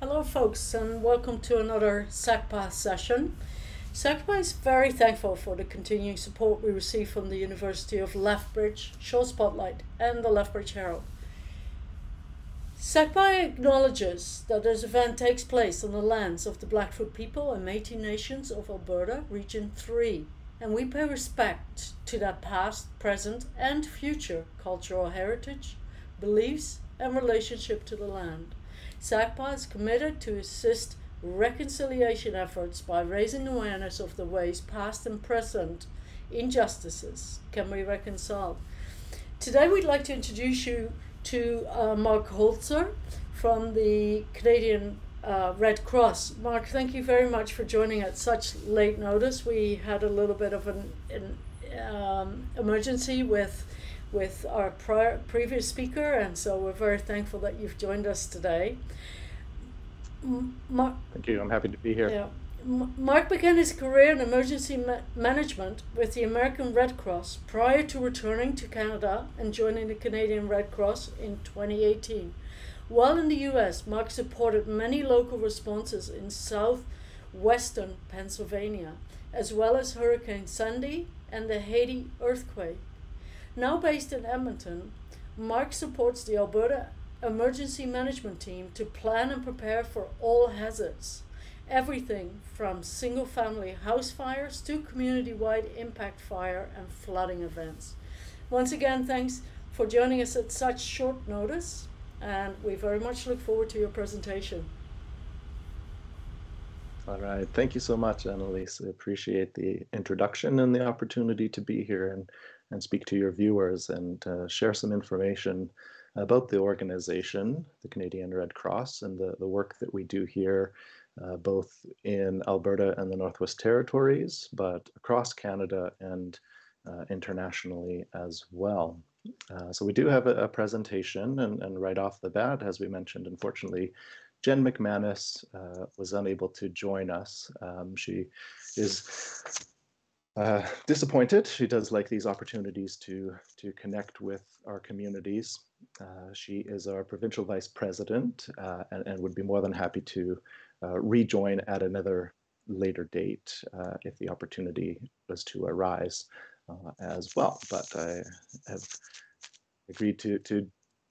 Hello, folks, and welcome to another SACPA session. SACPA is very thankful for the continuing support we receive from the University of Lethbridge, Shaw Spotlight, and the Lethbridge Herald. SACPA acknowledges that this event takes place on the lands of the Blackfoot people and Métis Nations of Alberta, Region 3, and we pay respect to their past, present, and future cultural heritage, beliefs, and relationship to the land. SACPA is committed to assist reconciliation efforts by raising awareness of the ways past and present injustices can be reconciled. Today, we'd like to introduce you to uh, Mark Holzer from the Canadian uh, Red Cross. Mark, thank you very much for joining at such late notice. We had a little bit of an, an um, emergency with with our prior, previous speaker, and so we're very thankful that you've joined us today. Mark, Thank you. I'm happy to be here. Yeah. Mark began his career in emergency ma- management with the American Red Cross prior to returning to Canada and joining the Canadian Red Cross in 2018. While in the US, Mark supported many local responses in southwestern Pennsylvania, as well as Hurricane Sandy and the Haiti earthquake. Now based in Edmonton, Mark supports the Alberta Emergency Management Team to plan and prepare for all hazards. Everything from single family house fires to community wide impact fire and flooding events. Once again, thanks for joining us at such short notice, and we very much look forward to your presentation. All right. Thank you so much, Annalise. I appreciate the introduction and the opportunity to be here and and speak to your viewers and uh, share some information about the organization, the Canadian Red Cross, and the, the work that we do here, uh, both in Alberta and the Northwest Territories, but across Canada and uh, internationally as well. Uh, so we do have a, a presentation, and, and, right off the bat, as we mentioned, unfortunately, Jen McManus uh, was unable to join us. Um, she is uh, disappointed. She does like these opportunities to to connect with our communities. Uh, she is our provincial vice president uh, and, and, would be more than happy to uh, rejoin at another later date uh, if the opportunity was to arise uh, as well. But I have agreed to to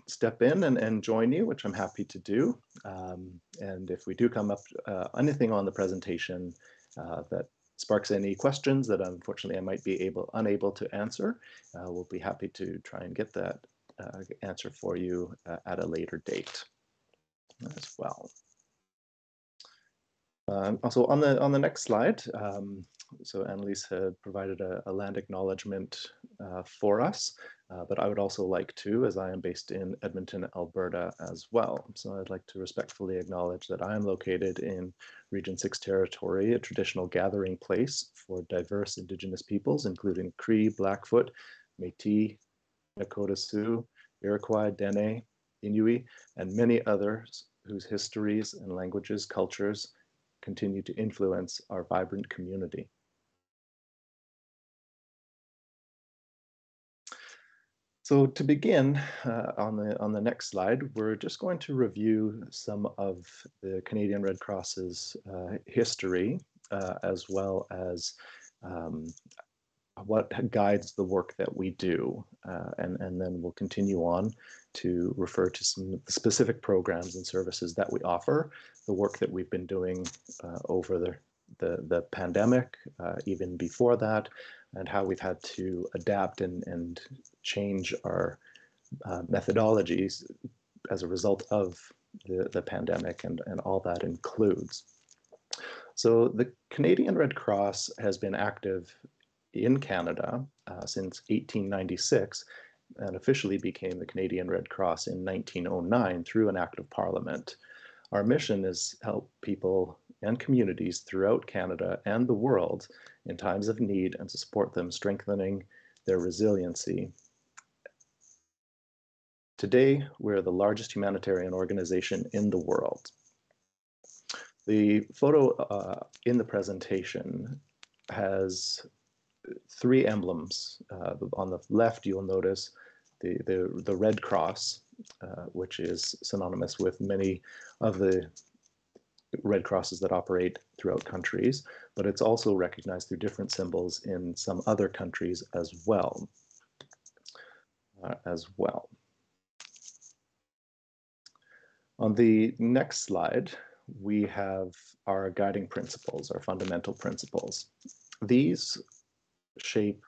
step in and, and join you, which I'm happy to do. Um, and if we do come up anything on the presentation that sparks any questions that unfortunately I might be able unable to answer, uh, we'll be happy to try and get that uh, answer for you uh, at a later date as well. Um, also on the on the next slide, um, so Annalise had provided a, a land acknowledgement uh, for us, uh, but I would also like to, as I am based in Edmonton, Alberta as well. So I'd like to respectfully acknowledge that I am located in Region 6 territory, a traditional gathering place for diverse Indigenous peoples, including Cree, Blackfoot, Métis, Nakota Sioux, Iroquois, Dene, Inuit, and many others whose histories and languages, cultures continue to influence our vibrant community. So to begin uh, on the on the next slide, we're just going to review some of the Canadian Red Cross's uh, history, uh, as well as um, what guides the work that we do, uh, and and then we'll continue on to refer to some specific programs and services that we offer, the work that we've been doing uh, over the the, the pandemic, uh, even before that, and how we've had to adapt and, and change our uh, methodologies as a result of the, the pandemic and, and all that includes. So the Canadian Red Cross has been active in Canada uh, since 1896 and officially became the Canadian Red Cross in 1909 through an act of parliament. Our mission is help people and communities throughout Canada and the world in times of need and to support them, strengthening their resiliency. Today, we're the largest humanitarian organization in the world. The photo uh, in the presentation has three emblems. Uh, on the left, you'll notice the, the, the Red Cross, uh, which is synonymous with many of the Red Crosses that operate throughout countries, but it's also recognized through different symbols in some other countries as well. Uh, as well. On the next slide, we have our guiding principles, our fundamental principles. These shape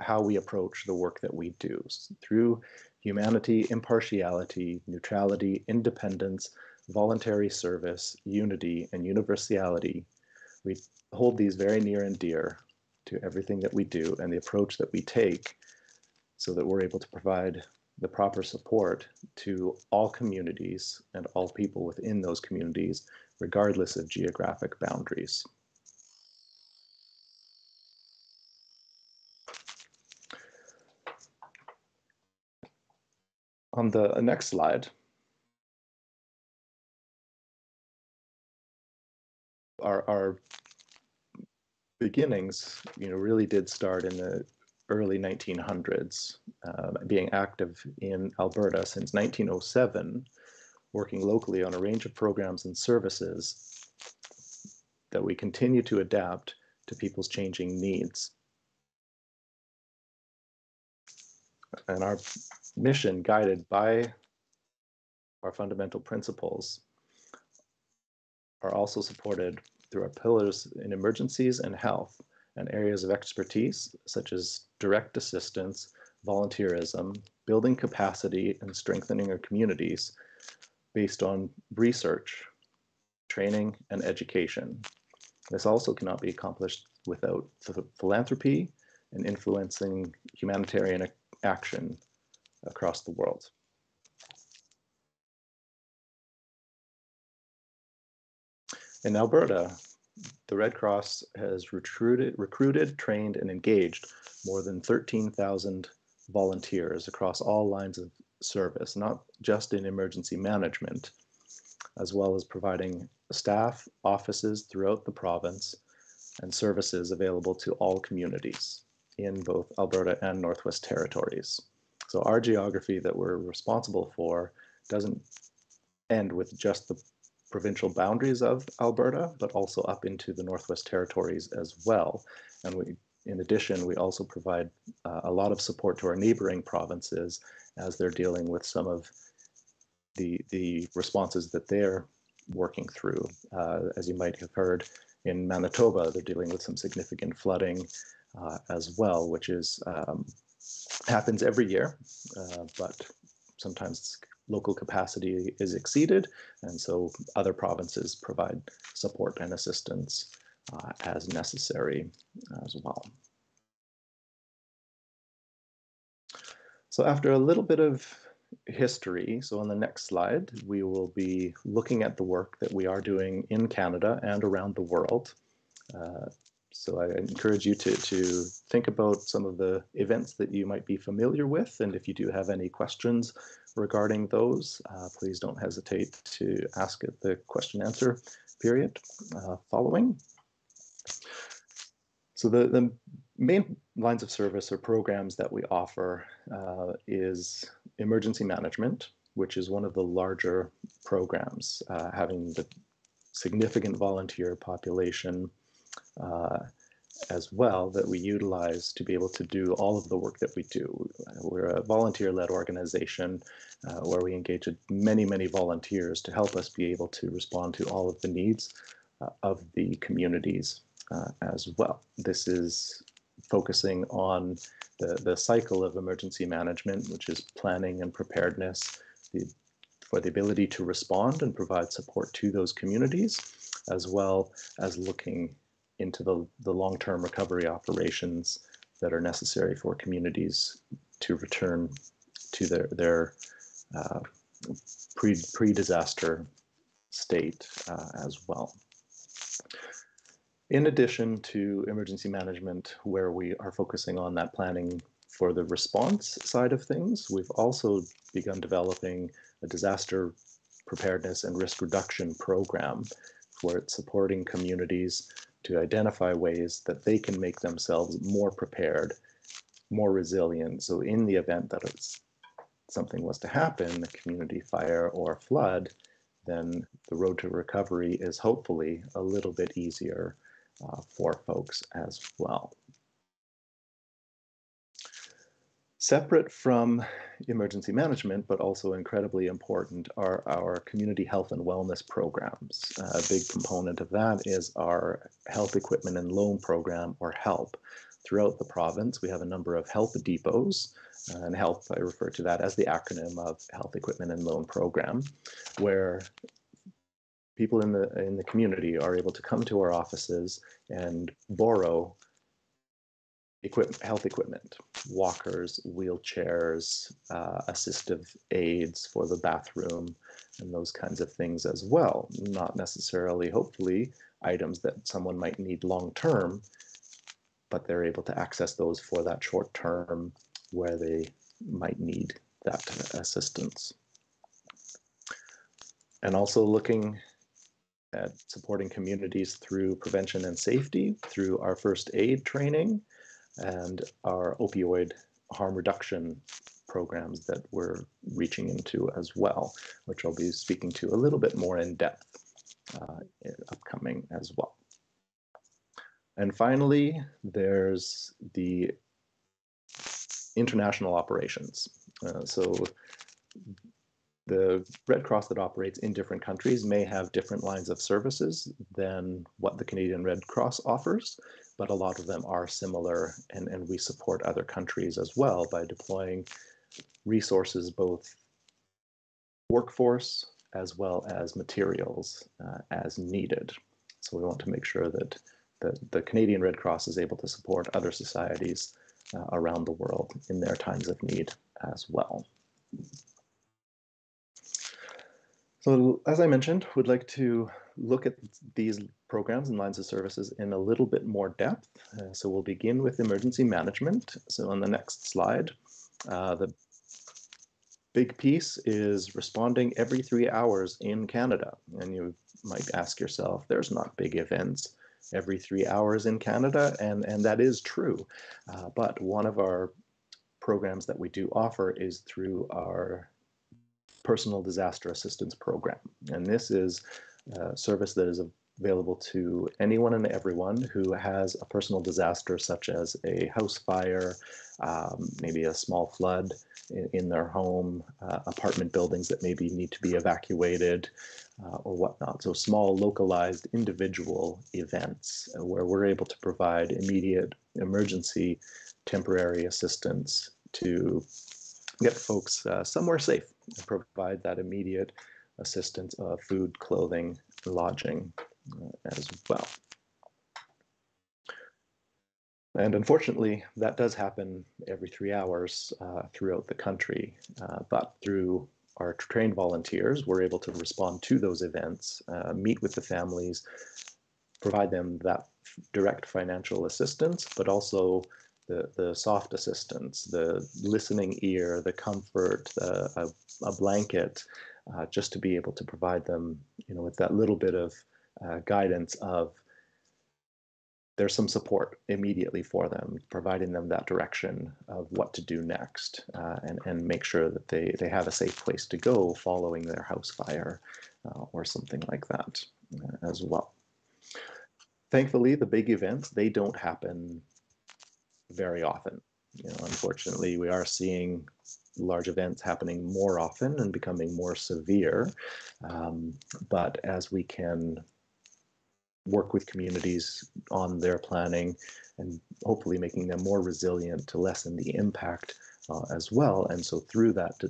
how we approach the work that we do through humanity, impartiality, neutrality, independence, voluntary service, unity, and universality. We hold these very near and dear to everything that we do and the approach that we take so that we're able to provide the proper support to all communities and all people within those communities, regardless of geographic boundaries. On the next slide, our, our beginnings, you know, really did start in the early 1900s, uh, being active in Alberta since 1907, working locally on a range of programs and services that we continue to adapt to people's changing needs. And our mission, guided by our fundamental principles, are also supported through our pillars in emergencies and health and areas of expertise such as direct assistance, volunteerism, building capacity, and strengthening our communities based on research, training, and education. This also cannot be accomplished without philanthropy and influencing humanitarian action across the world. In Alberta, the Red Cross has recruited, recruited, trained, and engaged more than 13,000 volunteers across all lines of service, not just in emergency management, as well as providing staff, offices throughout the province, and services available to all communities in both Alberta and Northwest Territories. So our geography that we're responsible for doesn't end with just the provincial boundaries of Alberta, but also up into the Northwest Territories as well. And we, in addition, we also provide uh, a lot of support to our neighboring provinces as they're dealing with some of the, the responses that they're working through. Uh, as you might have heard, in Manitoba, they're dealing with some significant flooding uh, as well, which is um, happens every year, uh, but sometimes local capacity is exceeded, and so other provinces provide support and assistance uh, as necessary as well. So after a little bit of history, so on the next slide, we will be looking at the work that we are doing in Canada and around the world. Uh, so I encourage you to, to think about some of the events that you might be familiar with. And if you do have any questions regarding those, uh, please don't hesitate to ask at the question answer period uh, following. So the, the main lines of service or programs that we offer uh, is emergency management, which is one of the larger programs, uh, having the significant volunteer population uh, as well that we utilize to be able to do all of the work that we do. We're a volunteer-led organization uh, where we engage many, many volunteers to help us be able to respond to all of the needs uh, of the communities uh, as well. This is focusing on the, the cycle of emergency management, which is planning and preparedness, the, for the ability to respond and provide support to those communities, as well as looking into the, the long-term recovery operations that are necessary for communities to return to their, their uh, pre, pre-disaster state uh, as well. In addition to emergency management, where we are focusing on that planning for the response side of things, we've also begun developing a disaster preparedness and risk reduction program where it's supporting communities to identify ways that they can make themselves more prepared, more resilient. So in the event that something was to happen, a community fire or flood, then the road to recovery is hopefully a little bit easier uh, for folks as well. Separate from emergency management, but also incredibly important, are our community health and wellness programs. a big component of that is our health equipment and loan program, or HELP. Throughout the province, we have a number of health depots, and HELP, I refer to that as the acronym of Health Equipment and Loan Program, where people in the in the community are able to come to our offices and borrow equipment, health equipment, walkers, wheelchairs, uh, assistive aids for the bathroom, and those kinds of things as well. Not necessarily, hopefully, items that someone might need long term, but they're able to access those for that short term where they might need that assistance. And also looking at supporting communities through prevention and safety, through our first aid training, and our opioid harm reduction programs that we're reaching into as well, which I'll be speaking to a little bit more in depth uh, upcoming as well. And finally, there's the international operations. Uh, so the Red Cross that operates in different countries may have different lines of services than what the Canadian Red Cross offers, but a lot of them are similar, and, and we support other countries as well by deploying resources, both workforce as well as materials uh, as needed. So we want to make sure that the, the Canadian Red Cross is able to support other societies uh, around the world in their times of need as well. So as I mentioned, we'd like to look at these programs and lines of services in a little bit more depth. Uh, so we'll begin with emergency management. So on the next slide, uh, the big piece is responding every three hours in Canada. And you might ask yourself, there's not big events every three hours in Canada, and, and that is true. Uh, but one of our programs that we do offer is through our personal disaster assistance program. And this is a service that is available to anyone and everyone who has a personal disaster, such as a house fire, um, maybe a small flood in, in their home, uh, apartment buildings that maybe need to be evacuated, uh, or whatnot. So small, localized, individual events uh, where we're able to provide immediate emergency temporary assistance to get folks uh, somewhere safe and provide that immediate assistance of food, clothing, lodging uh, as well. And unfortunately, that does happen every three hours uh, throughout the country. Uh, but through our trained volunteers, we're able to respond to those events, uh, meet with the families, provide them that direct financial assistance, but also the, the soft assistance, the listening ear, the comfort, a, a blanket, uh, just to be able to provide them, you know, with that little bit of uh, guidance of there's some support immediately for them, providing them that direction of what to do next uh, and, and make sure that they, they have a safe place to go following their house fire uh, or something like that uh, as well. Thankfully, the big events, they don't happen very often. You know, unfortunately, we are seeing large events happening more often and becoming more severe. Um, but as we can work with communities on their planning and hopefully making them more resilient to lessen the impact uh, as well. And so through that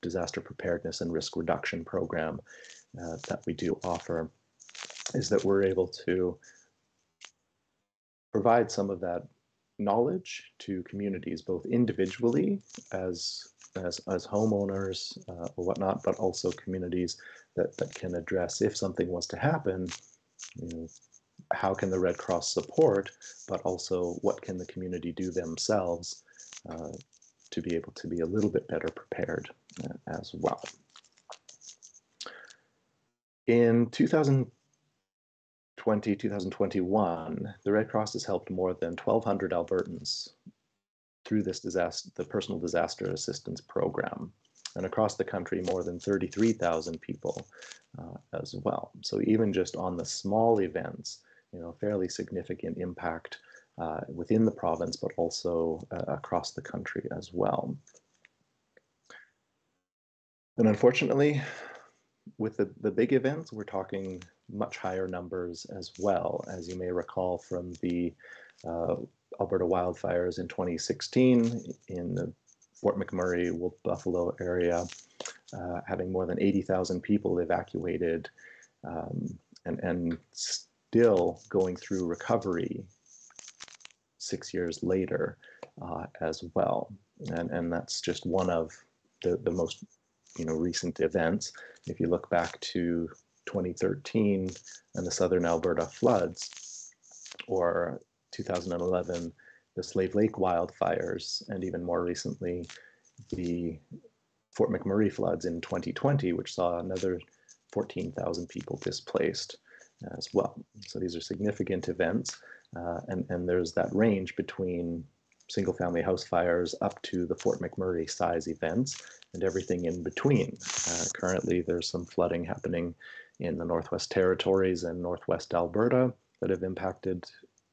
disaster preparedness and risk reduction program uh, that we do offer is that we're able to provide some of that knowledge to communities, both individually as as, as homeowners uh, or whatnot, but also communities that, that can address if something was to happen, you know, how can the Red Cross support, but also what can the community do themselves uh, to be able to be a little bit better prepared uh, as well. In 2000, 2020, 2021, the Red Cross has helped more than 1,200 Albertans through this disaster, the personal disaster assistance program. and across the country, more than 33,000 people uh, as well. So even just on the small events, you know, fairly significant impact uh, within the province, but also uh, across the country as well. And unfortunately, with the, the big events, we're talking much higher numbers as well. As you may recall from the uh, Alberta wildfires in 2016 in the Fort McMurray, Wood Buffalo area, uh, having more than 80,000 people evacuated um, and, and still going through recovery six years later uh, as well. And, and that's just one of the, the most you know, recent events. If you look back to 2013 and the Southern Alberta floods, or 2011, the Slave Lake wildfires, and even more recently, the Fort McMurray floods in 2020, which saw another 14,000 people displaced as well. So these are significant events, uh, and, and there's that range between single family house fires up to the Fort McMurray size events and everything in between. Uh, currently, there's some flooding happening in the Northwest Territories and Northwest Alberta that have impacted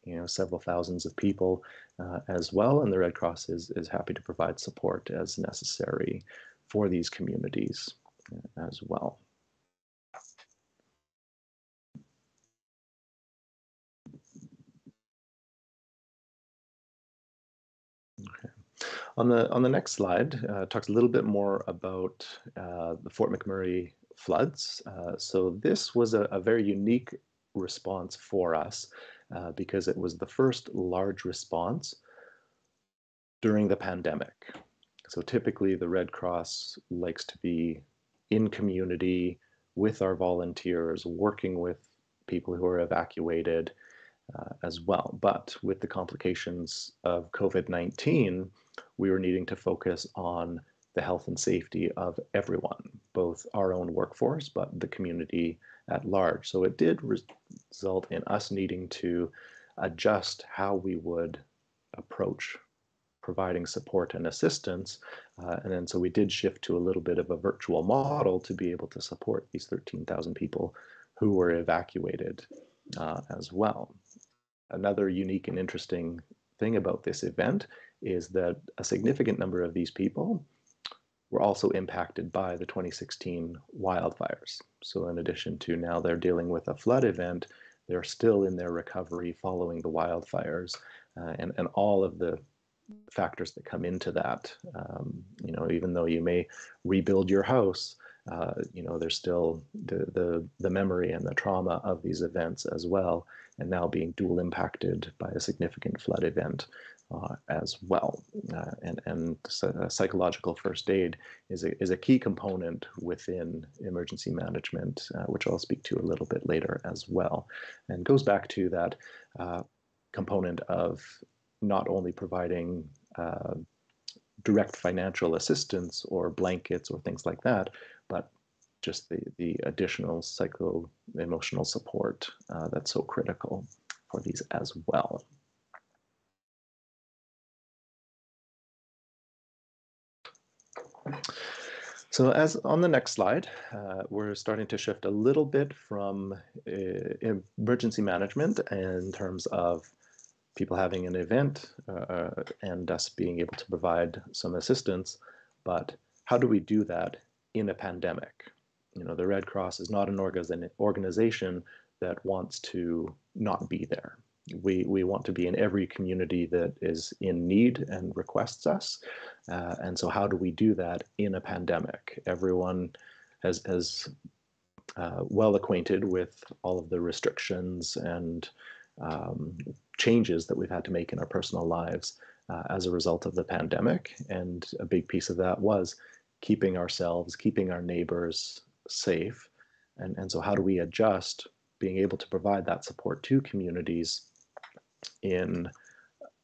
you know several thousands of people uh, as well and the red cross is is happy to provide support as necessary for these communities uh, as well on the on the next slide uh, talks a little bit more about uh, the Fort McMurray floods. Uh, so this was a, a, very unique response for us uh, because it was the first large response during the pandemic. So typically the Red Cross likes to be in community with our volunteers, working with people who are evacuated uh, as well. But with the complications of COVID-19, we were needing to focus on the health and safety of everyone, both our own workforce, but the community at large. So it did result in us needing to adjust how we would approach providing support and assistance. Uh, and then so we did shift to a little bit of a virtual model to be able to support these 13,000 people who were evacuated uh, as well. Another unique and interesting thing about this event is that a significant number of these people were also impacted by the 2016 wildfires. So in addition to now they're dealing with a flood event, they're still in their recovery following the wildfires uh, and, and all of the factors that come into that. Um, you know, even though you may rebuild your house, uh, you know, there's still the, the, the memory and the trauma of these events as well, and now being dual impacted by a significant flood event uh, as well. Uh, and and uh, psychological first aid is a, is a key component within emergency management, uh, which I'll speak to a little bit later as well. And goes back to that uh, component of not only providing uh, direct financial assistance or blankets or things like that, but just the, the additional psycho emotional support that's so critical for these as well. So as on the next slide, uh, we're starting to shift a little bit from uh, emergency management in terms of people having an event uh, and us being able to provide some assistance, but how do we do that in a pandemic? You know, the Red Cross is not an organization that wants to not be there we, we want to be in every community that is in need and requests us. Uh, and so how do we do that in a pandemic? Everyone has, has uh, well acquainted with all of the restrictions and um, changes that we've had to make in our personal lives uh, as a result of the pandemic. And a big piece of that was keeping ourselves, keeping our neighbors safe. And, and so how do we adjust being able to provide that support to communities in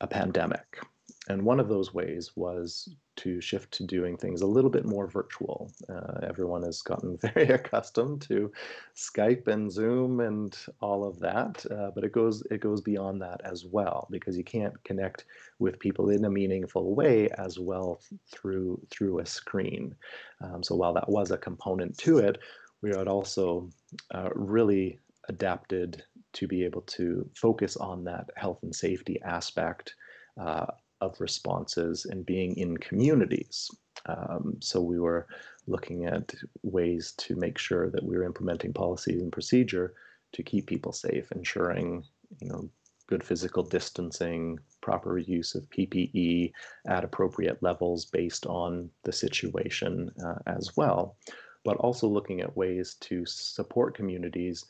a pandemic. And one of those ways was to shift to doing things a little bit more virtual. Uh, everyone has gotten very accustomed to Skype and Zoom and all of that, uh, but it goes it goes beyond that as well because you can't connect with people in a meaningful way as well through through a screen. Um, so while that was a component to it, we had also uh, really adapted to be able to focus on that health and safety aspect uh, of responses and being in communities. Um, so we were looking at ways to make sure that we were implementing policies and procedure to keep people safe, ensuring you know good physical distancing, proper use of PPE at appropriate levels based on the situation uh, as well, but also looking at ways to support communities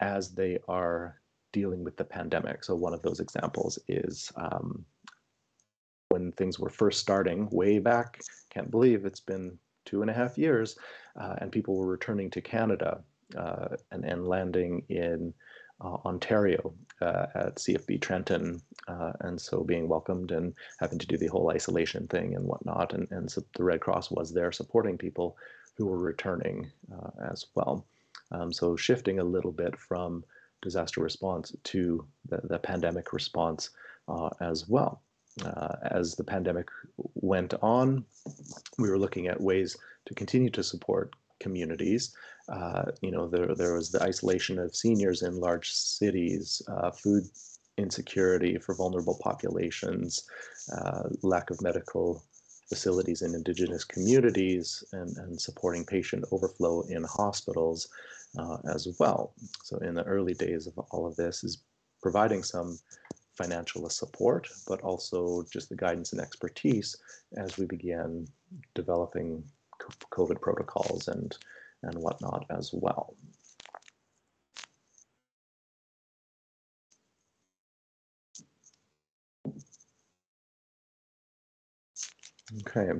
as they are dealing with the pandemic. So one of those examples is um, when things were first starting way back. Can't believe it's been two and a half years, uh, and people were returning to Canada uh, and, and landing in uh, Ontario uh, at CFB Trenton, uh, and so being welcomed and having to do the whole isolation thing and whatnot. And, and so the Red Cross was there supporting people who were returning uh, as well. Um, so shifting a little bit from disaster response to the, the pandemic response as well uh, as the pandemic went on, we were looking at ways to continue to support communities. Uh, you know, there, there was the isolation of seniors in large cities, uh, food insecurity for vulnerable populations, uh, lack of medical facilities in indigenous communities, and, and supporting patient overflow in hospitals uh, as well. So in the early days of all of this is providing some financial support, but also just the guidance and expertise as we began developing COVID protocols and, and whatnot as well. Okay,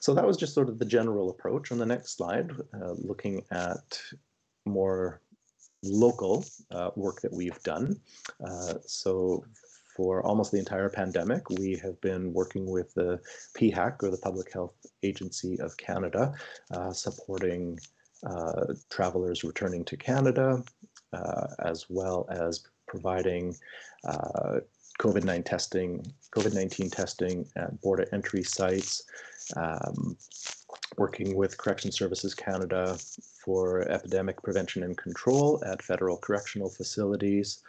so that was just sort of the general approach. On the next slide, uh, looking at more local uh, work that we've done. Uh, so for almost the entire pandemic, we have been working with the PHAC, or the Public Health Agency of Canada, uh, supporting uh, travelers returning to Canada, uh, as well as providing COVID-19 testing, COVID-19 testing at border entry sites, um, working with Correction Services Canada for epidemic prevention and control at federal correctional facilities,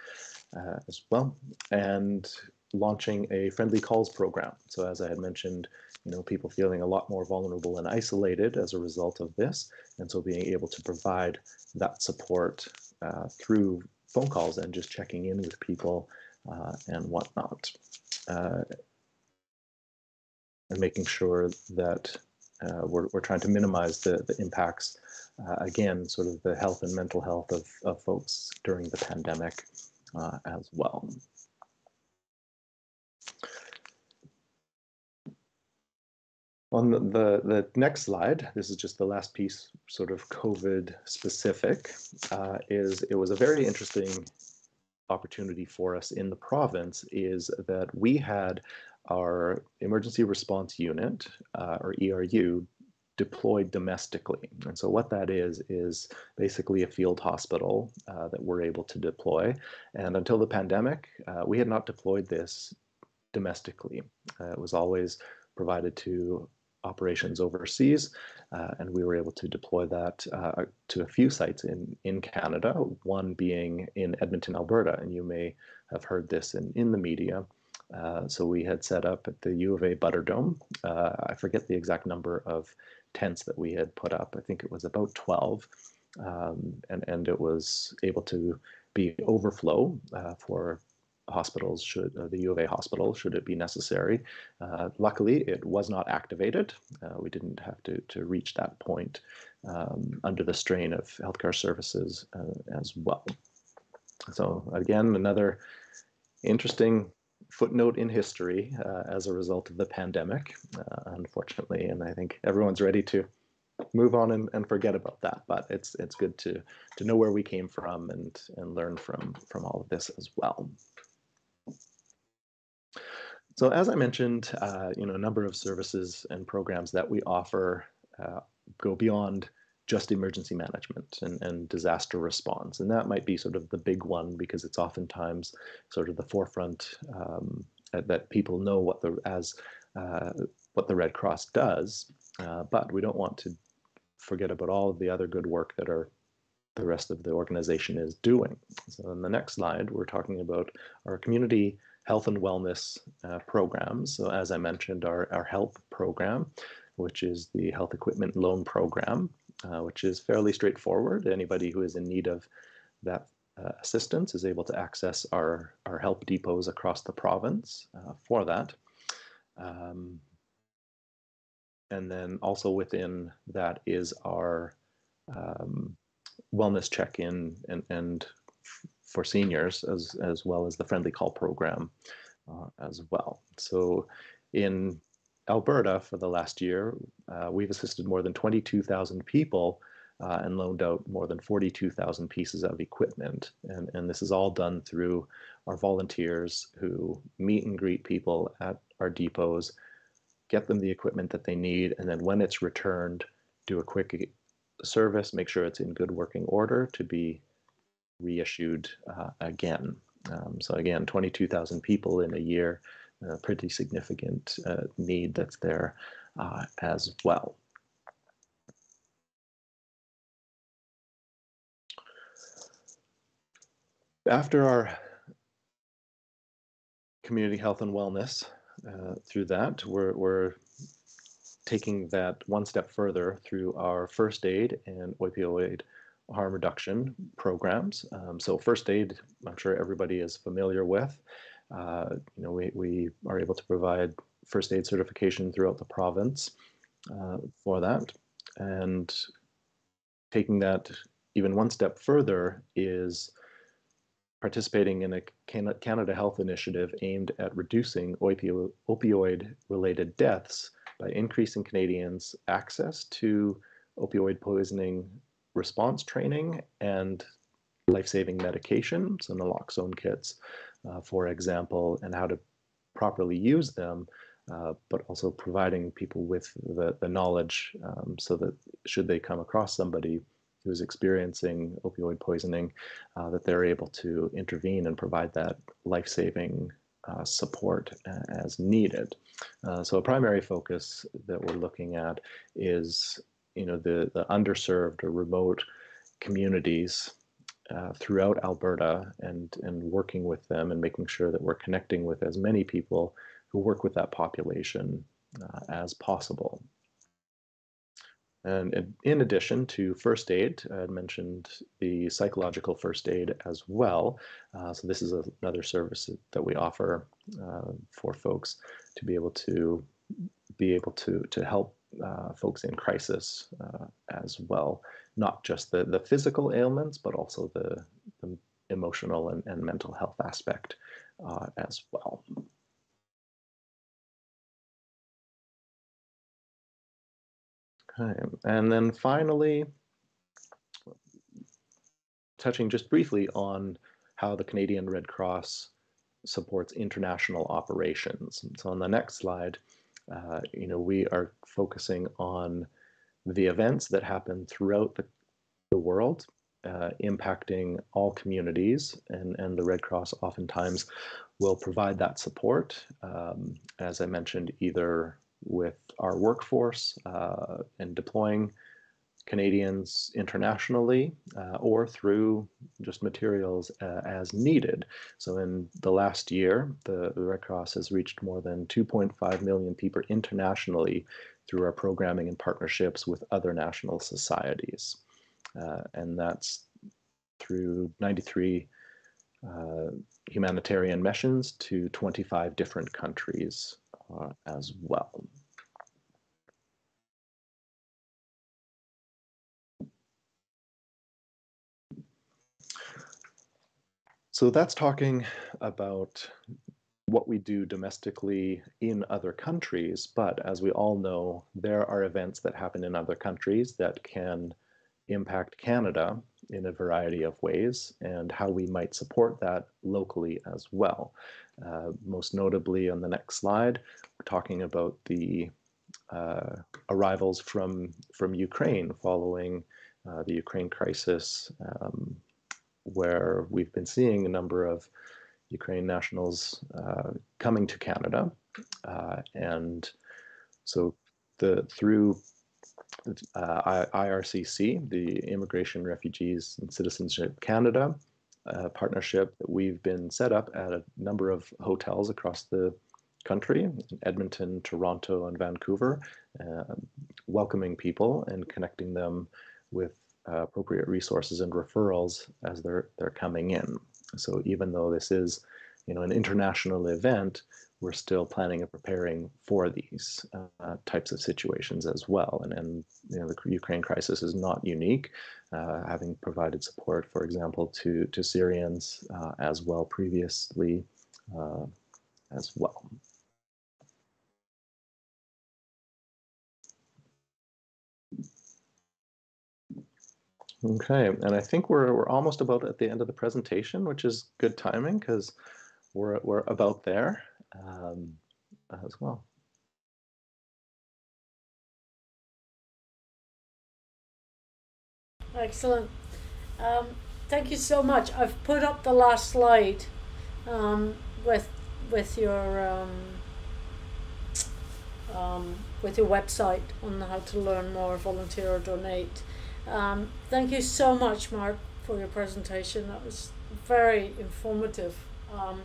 uh, as well, and launching a friendly calls program. So as I had mentioned, you know, people feeling a lot more vulnerable and isolated as a result of this, and so being able to provide that support uh, through phone calls and just checking in with people and whatnot, uh, and making sure that uh, we're, we're trying to minimize the, the impacts, uh, again, sort of the health and mental health of, of folks during the pandemic uh, as well. On the, the, the, next slide, this is just the last piece, sort of COVID specific, uh, is it was a very interesting opportunity for us in the province is that we had our emergency response unit, uh, or ERU, deployed domestically. And so what that is, is basically a field hospital uh, that we're able to deploy. And until the pandemic, uh, we had not deployed this domestically. Uh, it was always provided to operations overseas, uh, and we were able to deploy that uh, to a few sites in, in Canada, one being in Edmonton, Alberta, and you may have heard this in, in the media. Uh, so we had set up at the U of A Butterdome. Uh, I forget the exact number of tents that we had put up. I think it was about 12, um, and, and it was able to be overflow uh, for hospitals should uh, the U of A hospital should it be necessary. Uh, luckily, it was not activated. Uh, we didn't have to to reach that point um, under the strain of healthcare services uh, as well. So again, another interesting footnote in history uh, as a result of the pandemic, uh, unfortunately. And I think everyone's ready to move on and, and forget about that. But it's it's good to to know where we came from and and learn from from all of this as well. So as I mentioned, uh, you know, a number of services and programs that we offer uh, go beyond just emergency management and, and disaster response. And that might be sort of the big one because it's oftentimes sort of the forefront um, that people know what the as uh, what the Red Cross does. Uh, but we don't want to forget about all of the other good work that are the rest of the organization is doing. So in the next slide, we're talking about our community health and wellness uh, programs. So as I mentioned, our, our HELP program, which is the health equipment loan program, uh, which is fairly straightforward. Anybody who is in need of that uh, assistance is able to access our, our help depots across the province uh, for that. Um, and then also within that is our um, wellness check-in and, and for seniors as, as well as the friendly call program uh, as well. So in Alberta for the last year, uh, we've assisted more than 22,000 people uh, and loaned out more than 42,000 pieces of equipment. And, and this is all done through our volunteers who meet and greet people at our depots, get them the equipment that they need, and then when it's returned, do a quick service, make sure it's in good working order to be reissued uh, again. Um, so again, 22,000 people in a year, a pretty significant uh, need that's there uh, as well. After our community health and wellness, uh, through that, we're, we're taking that one step further through our first aid and opioid harm reduction programs. Um, so first aid, I'm sure everybody is familiar with. Uh, you know, we, we are able to provide first aid certification throughout the province uh, for that. And taking that even one step further is participating in a Canada Health initiative aimed at reducing opioid-related deaths by increasing Canadians' access to opioid poisoning response training and life-saving medication, so naloxone kits, uh, for example, and how to properly use them, uh, but also providing people with the, the knowledge um, so that should they come across somebody who is experiencing opioid poisoning, uh, that they're able to intervene and provide that life-saving uh, support as needed. Uh, so a primary focus that we're looking at is you know the, the underserved or remote communities uh, throughout Alberta and, and working with them and making sure that we're connecting with as many people who work with that population uh, as possible. And in addition to first aid, I mentioned the psychological first aid as well. Uh, so this is a, another service that we offer uh, for folks to be able to be able to to help uh, folks in crisis uh, as well, not just the, the physical ailments, but also the, the emotional and, and mental health aspect uh, as well. Okay, and then finally, touching just briefly on how the Canadian Red Cross supports international operations. So on the next slide, uh, you know, we are focusing on the events that happen throughout the, the world, uh, impacting all communities, and, and the Red Cross oftentimes will provide that support, um, as I mentioned, either with our workforce uh, and deploying Canadians internationally uh, or through just materials uh, as needed. So in the last year, the, Red Cross has reached more than 2.5 million people internationally through our programming and partnerships with other national societies. Uh, and that's through 93 uh, humanitarian missions to 25 different countries uh, as well. So that's talking about what we do domestically in other countries. But as we all know, there are events that happen in other countries that can impact Canada in a variety of ways and how we might support that locally as well. Uh, most notably on the next slide, we're talking about the uh, arrivals from, from Ukraine following uh, the Ukraine crisis, um, where we've been seeing a number of Ukraine nationals uh, coming to Canada. Uh, and so the through uh, IRCC, the Immigration, Refugees and Citizenship Canada uh, partnership that we've been set up at a number of hotels across the country, in Edmonton, Toronto, and Vancouver, uh, welcoming people and connecting them with uh, appropriate resources and referrals as they're they're coming in. So even though this is, you know, an international event, we're still planning and preparing for these uh, types of situations as well. And, and you know, the Ukraine crisis is not unique, uh, having provided support, for example, to, to Syrians uh, as well previously uh, as well. Okay, and I think we're, we're almost about at the end of the presentation, which is good timing because we're, we're about there um, as well. Excellent. Um, thank you so much. I've put up the last slide um, with with your um, um, with your website on how to learn more, volunteer or donate. Um, thank you so much, Mark, for your presentation. That was very informative. Um,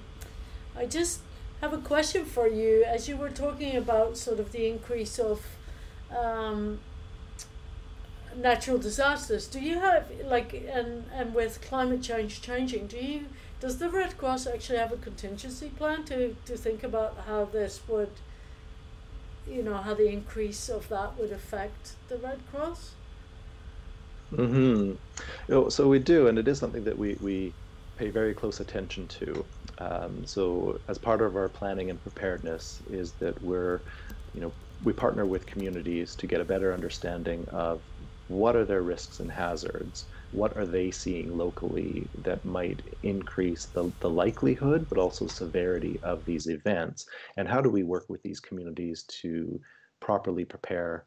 I just have a question for you. As you were talking about sort of the increase of um, natural disasters, do you have like and and with climate change changing, do you does the Red Cross actually have a contingency plan to to think about how this would, you know, how the increase of that would affect the Red Cross? Mm-hmm. So we do, and it is something that we we pay very close attention to. Um, so as part of our planning and preparedness is that we're, you know, we partner with communities to get a better understanding of what are their risks and hazards, what are they seeing locally that might increase the, the likelihood but also severity of these events, and how do we work with these communities to properly prepare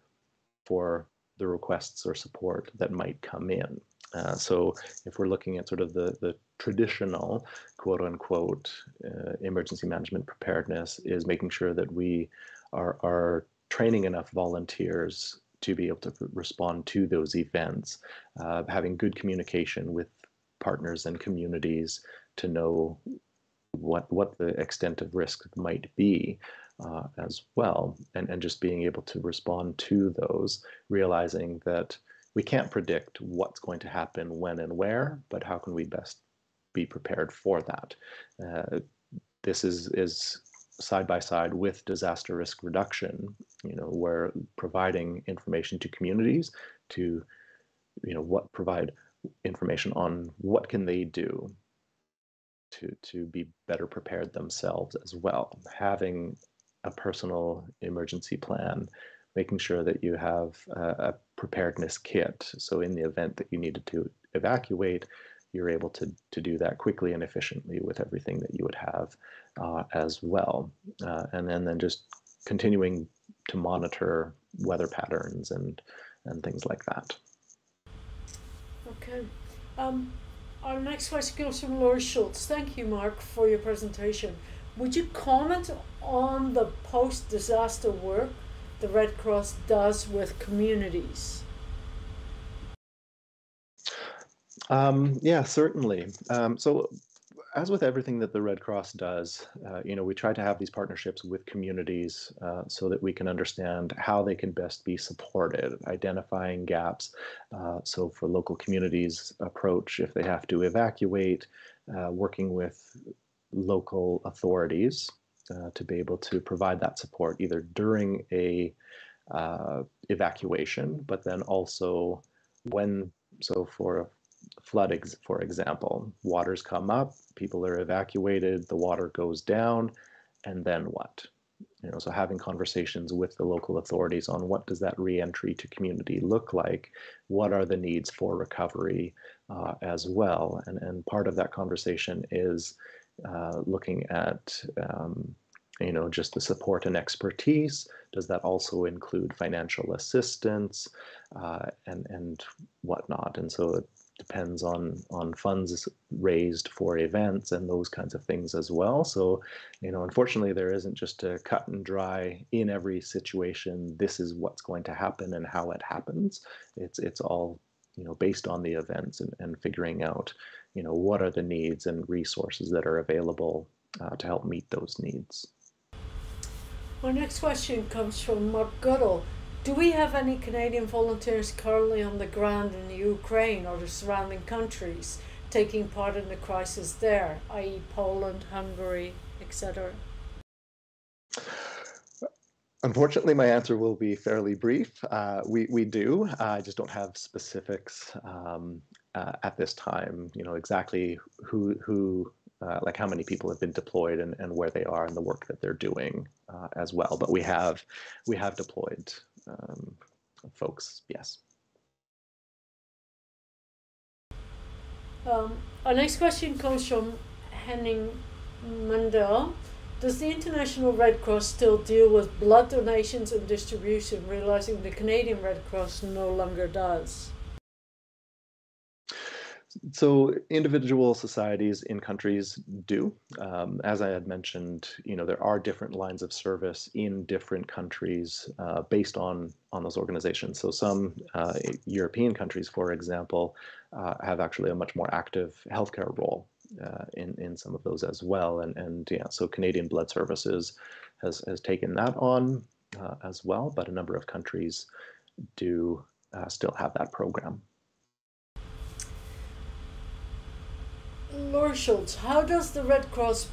for the requests or support that might come in. Uh, so if we're looking at sort of the, the traditional quote unquote uh, emergency management preparedness is making sure that we are, are training enough volunteers to be able to respond to those events, uh, having good communication with partners and communities to know what what the extent of risk might be uh, as well, and, and just being able to respond to those, realizing that we can't predict what's going to happen when and where, but how can we best be prepared for that? Uh, this is is side by side with disaster risk reduction. You know, where providing information to communities to, you know, what provide information on what can they do to to be better prepared themselves as well. Having a personal emergency plan making sure that you have a, preparedness kit. So in the event that you needed to evacuate, you're able to, to do that quickly and efficiently with everything that you would have uh, as well. Uh, and then, then just continuing to monitor weather patterns and, and things like that. Okay. Um, our next question comes from Laura Schultz. Thank you, Mark, for your presentation. Would you comment on the post disaster work the Red Cross does with communities? Um, yeah, certainly. Um, so, as with everything that the Red Cross does, uh, you know, we try to have these partnerships with communities uh, so that we can understand how they can best be supported, identifying gaps. Uh, so, for local communities, approach if they have to evacuate, uh, working with local authorities uh, to be able to provide that support either during a uh, evacuation, but then also when, so for flood, ex for example, waters come up, people are evacuated, the water goes down, and then what? you know, so having conversations with the local authorities on what does that reentry to community look like, what are the needs for recovery uh, as well, and and part of that conversation is uh, looking at um, you know just the support and expertise. Does that also include financial assistance uh, and and whatnot? And so it depends on on funds raised for events and those kinds of things as well. So, you know, unfortunately, there isn't just a cut and dry in every situation. This is what's going to happen and how it happens. It's it's all you know based on the events and, and figuring out you know what are the needs and resources that are available uh, to help meet those needs. Our next question comes from Mark Goodall. Do we have any Canadian volunteers currently on the ground in the Ukraine or the surrounding countries taking part in the crisis there, i.e., Poland, Hungary, etc.? Unfortunately, my answer will be fairly brief. Uh, we, we do. I just don't have specifics um, uh, at this time. You know exactly who who uh, like how many people have been deployed and, and where they are and the work that they're doing uh, as well. But we have we have deployed um, folks, yes. Um, our next question comes from Henning Mandel. Does the International Red Cross still deal with blood donations and distribution, realizing the Canadian Red Cross no longer does? So individual societies in countries do. Um, as I had mentioned, you know, there are different lines of service in different countries uh, based on, on those organizations. So some uh, European countries, for example, uh, have actually a much more active healthcare role uh, in, in some of those as well. And, and yeah, so Canadian Blood Services has, has taken that on uh, as well, but a number of countries do uh, still have that program. Laura Schultz, how does the Red Cross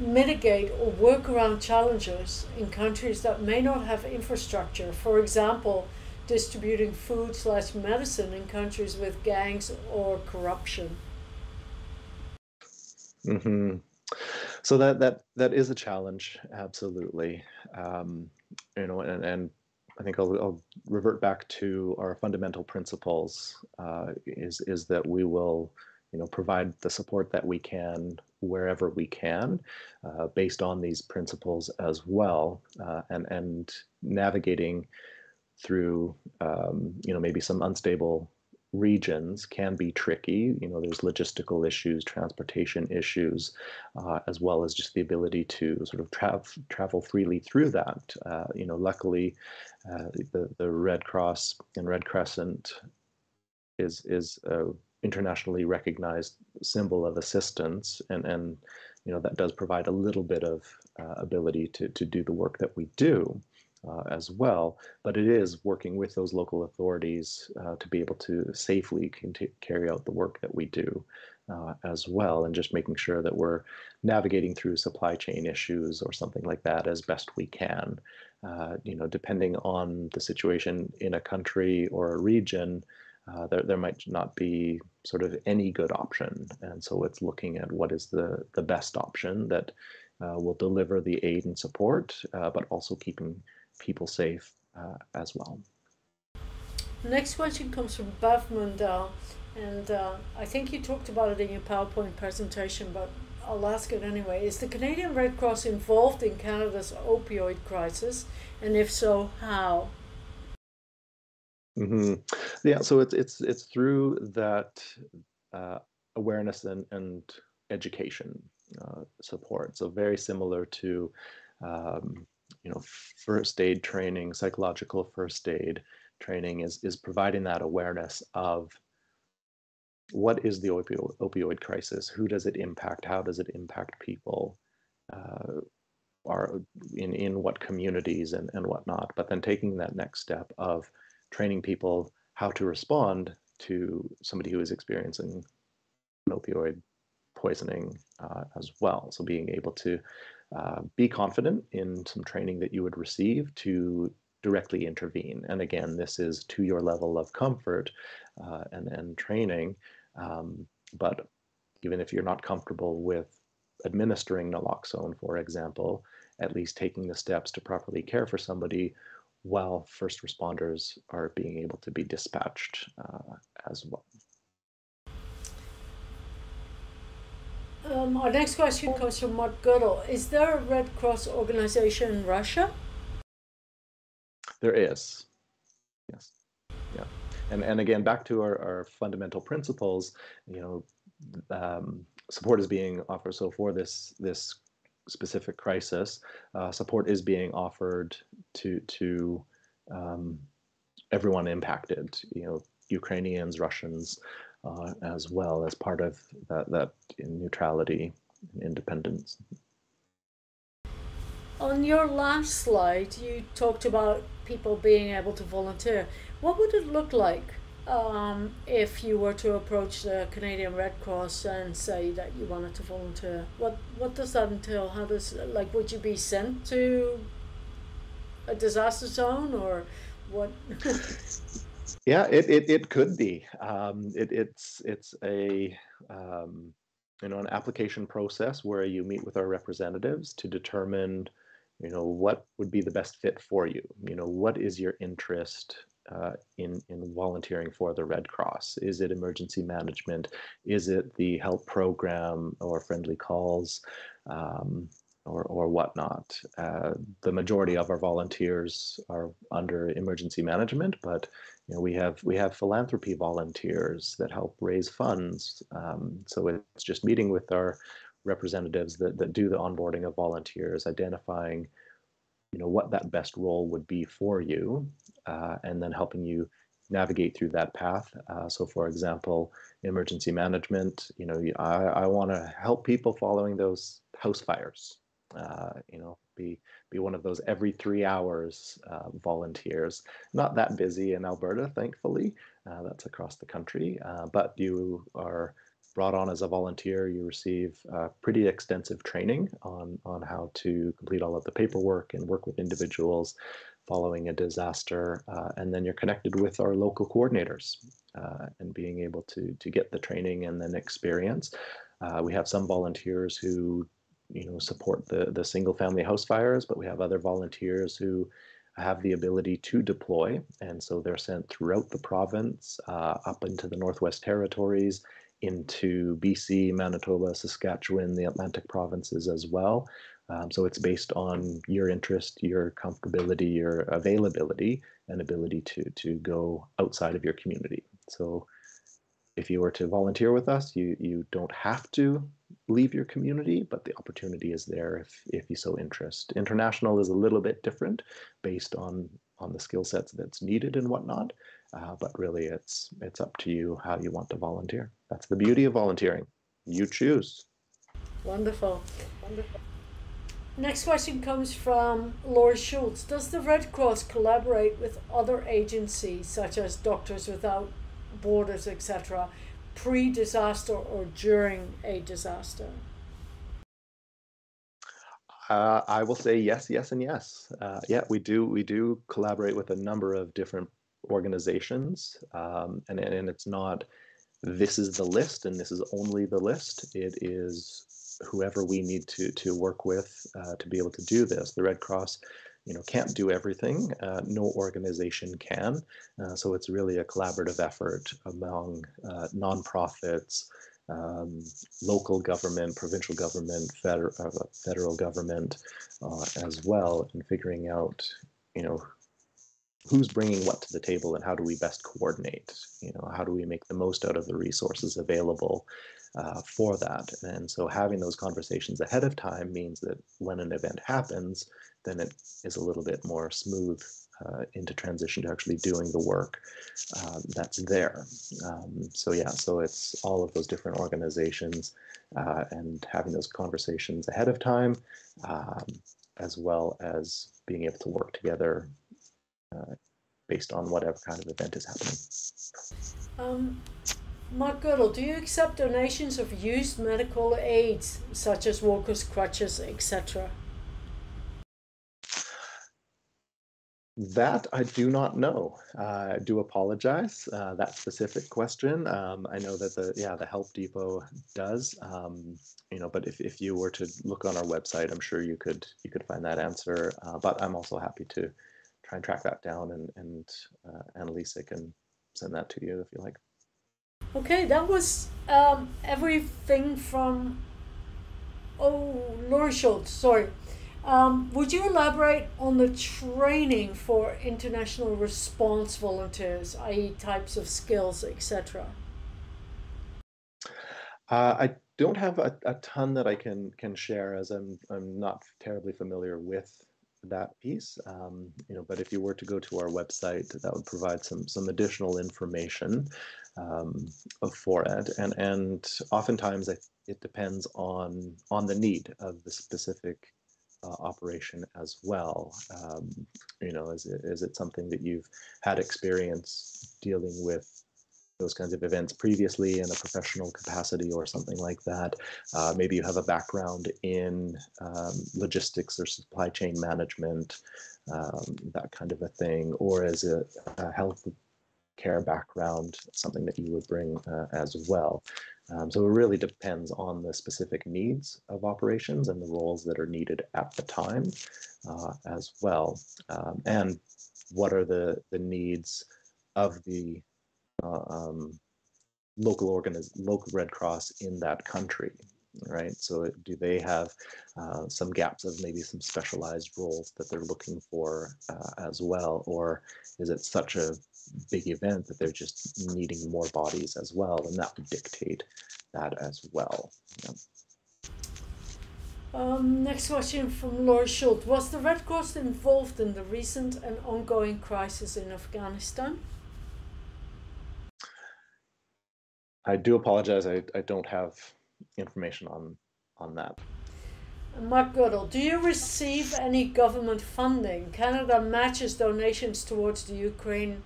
mitigate or work around challenges in countries that may not have infrastructure? For example, distributing food slash medicine in countries with gangs or corruption. Mm-hmm. So that that that is a challenge, absolutely. Um, you know, and, and I think I'll, I'll, revert back to our fundamental principles. Uh, is is that we will you know, provide the support that we can wherever we can, uh, based on these principles as well, uh, and and navigating through, um, you know, maybe some unstable regions can be tricky. You know, there's logistical issues, transportation issues, uh, as well as just the ability to sort of travel travel freely through that. Uh, you know, luckily, uh, the the Red Cross and Red Crescent is is a internationally recognized symbol of assistance and and you know that does provide a little bit of uh, ability to to do the work that we do uh, as well. But it is working with those local authorities uh, to be able to safely carry out the work that we do uh, as well and just making sure that we're navigating through supply chain issues or something like that as best we can. Uh, you know depending on the situation in a country or a region uh, there, there might not be sort of any good option. And so it's looking at what is the, the best option that uh, will deliver the aid and support, uh, but also keeping people safe uh, as well. Next question comes from Bev Mundell. And uh, I think you talked about it in your PowerPoint presentation, but I'll ask it anyway. Is the Canadian Red Cross involved in Canada's opioid crisis? And if so, how? Mm-hmm. Yeah, so it's it's it's through that uh, awareness and, and education uh, support. So very similar to um, you know first aid training, psychological first aid training is is providing that awareness of what is the opioid, opioid crisis, who does it impact, how does it impact people. Uh, are in in what communities and and whatnot, but then taking that next step of training people how to respond to somebody who is experiencing opioid poisoning uh, as well. So being able to uh, be confident in some training that you would receive to directly intervene. And again, this is to your level of comfort uh, and, and training. Um, but even if you're not comfortable with administering naloxone, for example, at least taking the steps to properly care for somebody while first responders are being able to be dispatched uh, as well. Um, our next question comes from Mark Goodall. Is there a Red Cross organization in Russia? There is. Yes. Yeah. And and again, back to our, our fundamental principles, you know, um, support is being offered. So for this this specific crisis, uh, support is being offered to to um, everyone impacted. You know, Ukrainians, Russians, uh, as well as part of that that neutrality and independence. On your last slide, you talked about people being able to volunteer. What would it look like um, if you were to approach the Canadian Red Cross and say that you wanted to volunteer? What what does that entail? How does like would you be sent to a disaster zone or what? yeah, it, it, it could be. Um, it, it's it's a um, you know an application process where you meet with our representatives to determine you know what would be the best fit for you you know what is your interest uh, in in volunteering for the Red Cross? Is it emergency management? Is it the help program or friendly calls, um, or or whatnot? Uh, the majority of our volunteers are under emergency management, but you know we have we have philanthropy volunteers that help raise funds. Um, so it's just meeting with our representatives that, that do the onboarding of volunteers, identifying you know what that best role would be for you uh, and then helping you navigate through that path. Uh, so for example emergency management you know i, I want to help people following those house fires. Uh, you know be be one of those every three hours uh, volunteers. Not that busy in alberta thankfully uh, that's across the country uh, but you are brought on as a volunteer, you receive uh, pretty extensive training on, on how to complete all of the paperwork and work with individuals following a disaster. Uh, and then you're connected with our local coordinators uh, and being able to, to get the training and then experience. Uh, we have some volunteers who you know support the, the single family house fires, but we have other volunteers who have the ability to deploy. And so they're sent throughout the province, uh, up into the Northwest Territories, into BC, Manitoba, Saskatchewan, the Atlantic provinces as well. Um, so it's based on your interest, your comfortability, your availability, and ability to to go outside of your community. So if you were to volunteer with us, you you don't have to leave your community, but the opportunity is there if if you so interest. International is a little bit different based on on the skill sets that's needed and whatnot. Uh, but really, it's it's up to you how you want to volunteer. That's the beauty of volunteering. You choose. Wonderful. Wonderful. Next question comes from Laura Schultz. Does the Red Cross collaborate with other agencies such as Doctors Without Borders, etc., pre disaster or during a disaster? Uh, I will say yes, yes, and yes. Uh, yeah, we do. We do collaborate with a number of different organizations, um, and and it's not this is the list and this is only the list. It is whoever we need to to work with uh, to be able to do this. The Red Cross, you know, can't do everything. Uh, no organization can. Uh, so it's really a collaborative effort among uh, nonprofits, um, local government, provincial government, federal uh, federal government, uh, as well, in figuring out, you know, who's bringing what to the table and how do we best coordinate you know how do we make the most out of the resources available uh, for that? And so having those conversations ahead of time means that when an event happens then it is a little bit more smooth uh, into transition to actually doing the work uh, that's there. Um, so yeah so it's all of those different organizations uh, and having those conversations ahead of time um, as well as being able to work together uh, based on whatever kind of event is happening. Um, Mark Goodall, do you accept donations of used medical aids such as walkers, crutches, etc.? That I do not know. Uh, I do apologize. Uh, that specific question. Um, I know that the yeah the Help Depot does. Um, you know, but if, if you were to look on our website, I'm sure you could you could find that answer. Uh, but I'm also happy to try and track that down, and and uh, Annalisa can send that to you if you like. Okay, that was um, everything from. Oh, Laura Schultz. Sorry. Um, would you elaborate on the training for international response volunteers, i.e., types of skills, etc.? Uh, I don't have a, a, ton that I can can share, as I'm I'm not terribly familiar with that piece. Um, you know, but if you were to go to our website, that would provide some some additional information um, for it, and and oftentimes it depends on on the need of the specific uh, operation as well? Um, you know, is it, is it something that you've had experience dealing with those kinds of events previously in a professional capacity or something like that? Uh, maybe you have a background in um, logistics or supply chain management, um, that kind of a thing, or is it a health care background, something that you would bring uh, as well. Um, so it really depends on the specific needs of operations and the roles that are needed at the time uh, as well. Um, and what are the, the needs of the um, local organiz local Red Cross in that country, right? So do they have uh, some gaps of maybe some specialized roles that they're looking for uh, as well? Or is it such a big event that they're just needing more bodies as well? And that would dictate that as well. Yeah. Um, next question from Laura Schultz. Was the Red Cross involved in the recent and ongoing crisis in Afghanistan? I do apologize. I, I don't have information on on that. Mark Goodall, do you receive any government funding? Canada matches donations towards the Ukraine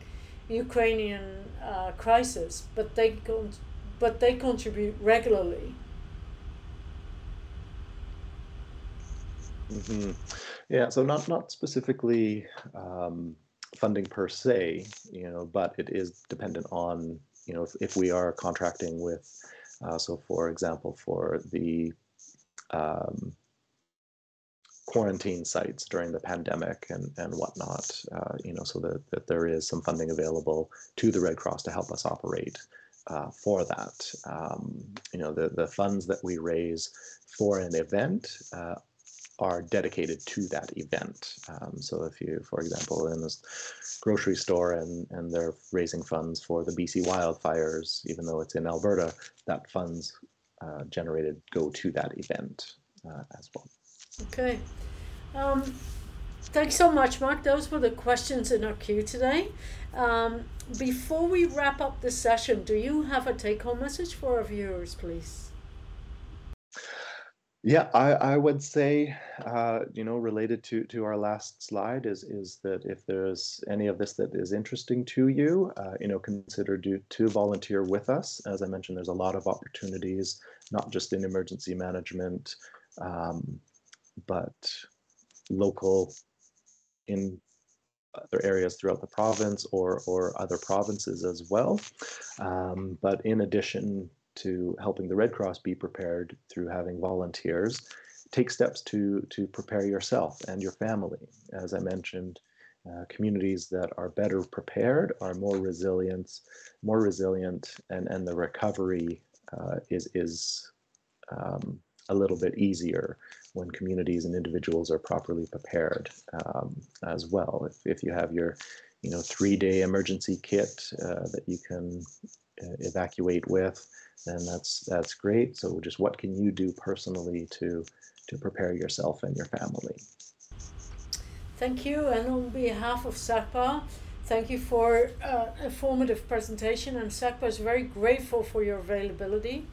Ukrainian uh, crisis, but they con- but they contribute regularly. Mm-hmm. Yeah, so not not specifically um, funding per se, you know, but it is dependent on you know if, if we are contracting with uh, so, for example, for the um, quarantine sites during the pandemic and, and whatnot, uh, you know, so that, that there is some funding available to the Red Cross to help us operate uh, for that. Um, you know, the, the funds that we raise for an event uh, are dedicated to that event. Um, so if you, for example, in this grocery store and, and they're raising funds for the BC wildfires, even though it's in Alberta, that funds uh, generated go to that event uh, as well. Okay. Um, thanks so much, Mark. Those were the questions in our queue today. Um, before we wrap up the session, do you have a take home message for our viewers, please? Yeah, I, I would say, uh, you know, related to, to our last slide is is that if there's any of this that is interesting to you, uh, you know, consider do, to volunteer with us. As I mentioned, there's a lot of opportunities, not just in emergency management, um, but local in other areas throughout the province or or other provinces as well. Um, but in addition to helping the Red Cross be prepared through having volunteers, take steps to to prepare yourself and your family. As I mentioned, uh, communities that are better prepared are more resilient, more resilient, and and the recovery uh, is is um, a little bit easier when communities and individuals are properly prepared um, as well. If if you have your you know three day emergency kit uh, that you can evacuate with then that's that's great. So just what can you do personally to to prepare yourself and your family? Thank you, and on behalf of SACPA, thank you for uh, a formative presentation. And SACPA is very grateful for your availability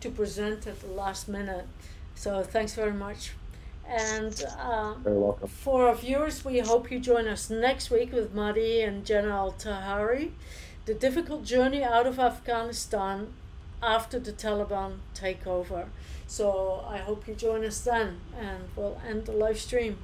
to present at the last minute. So thanks very much. And uh, very welcome. for our viewers, we hope you join us next week with Madi and Jenna Al Tahari. The difficult journey out of Afghanistan after the Taliban takeover. So I hope you join us then, and we'll end the live stream.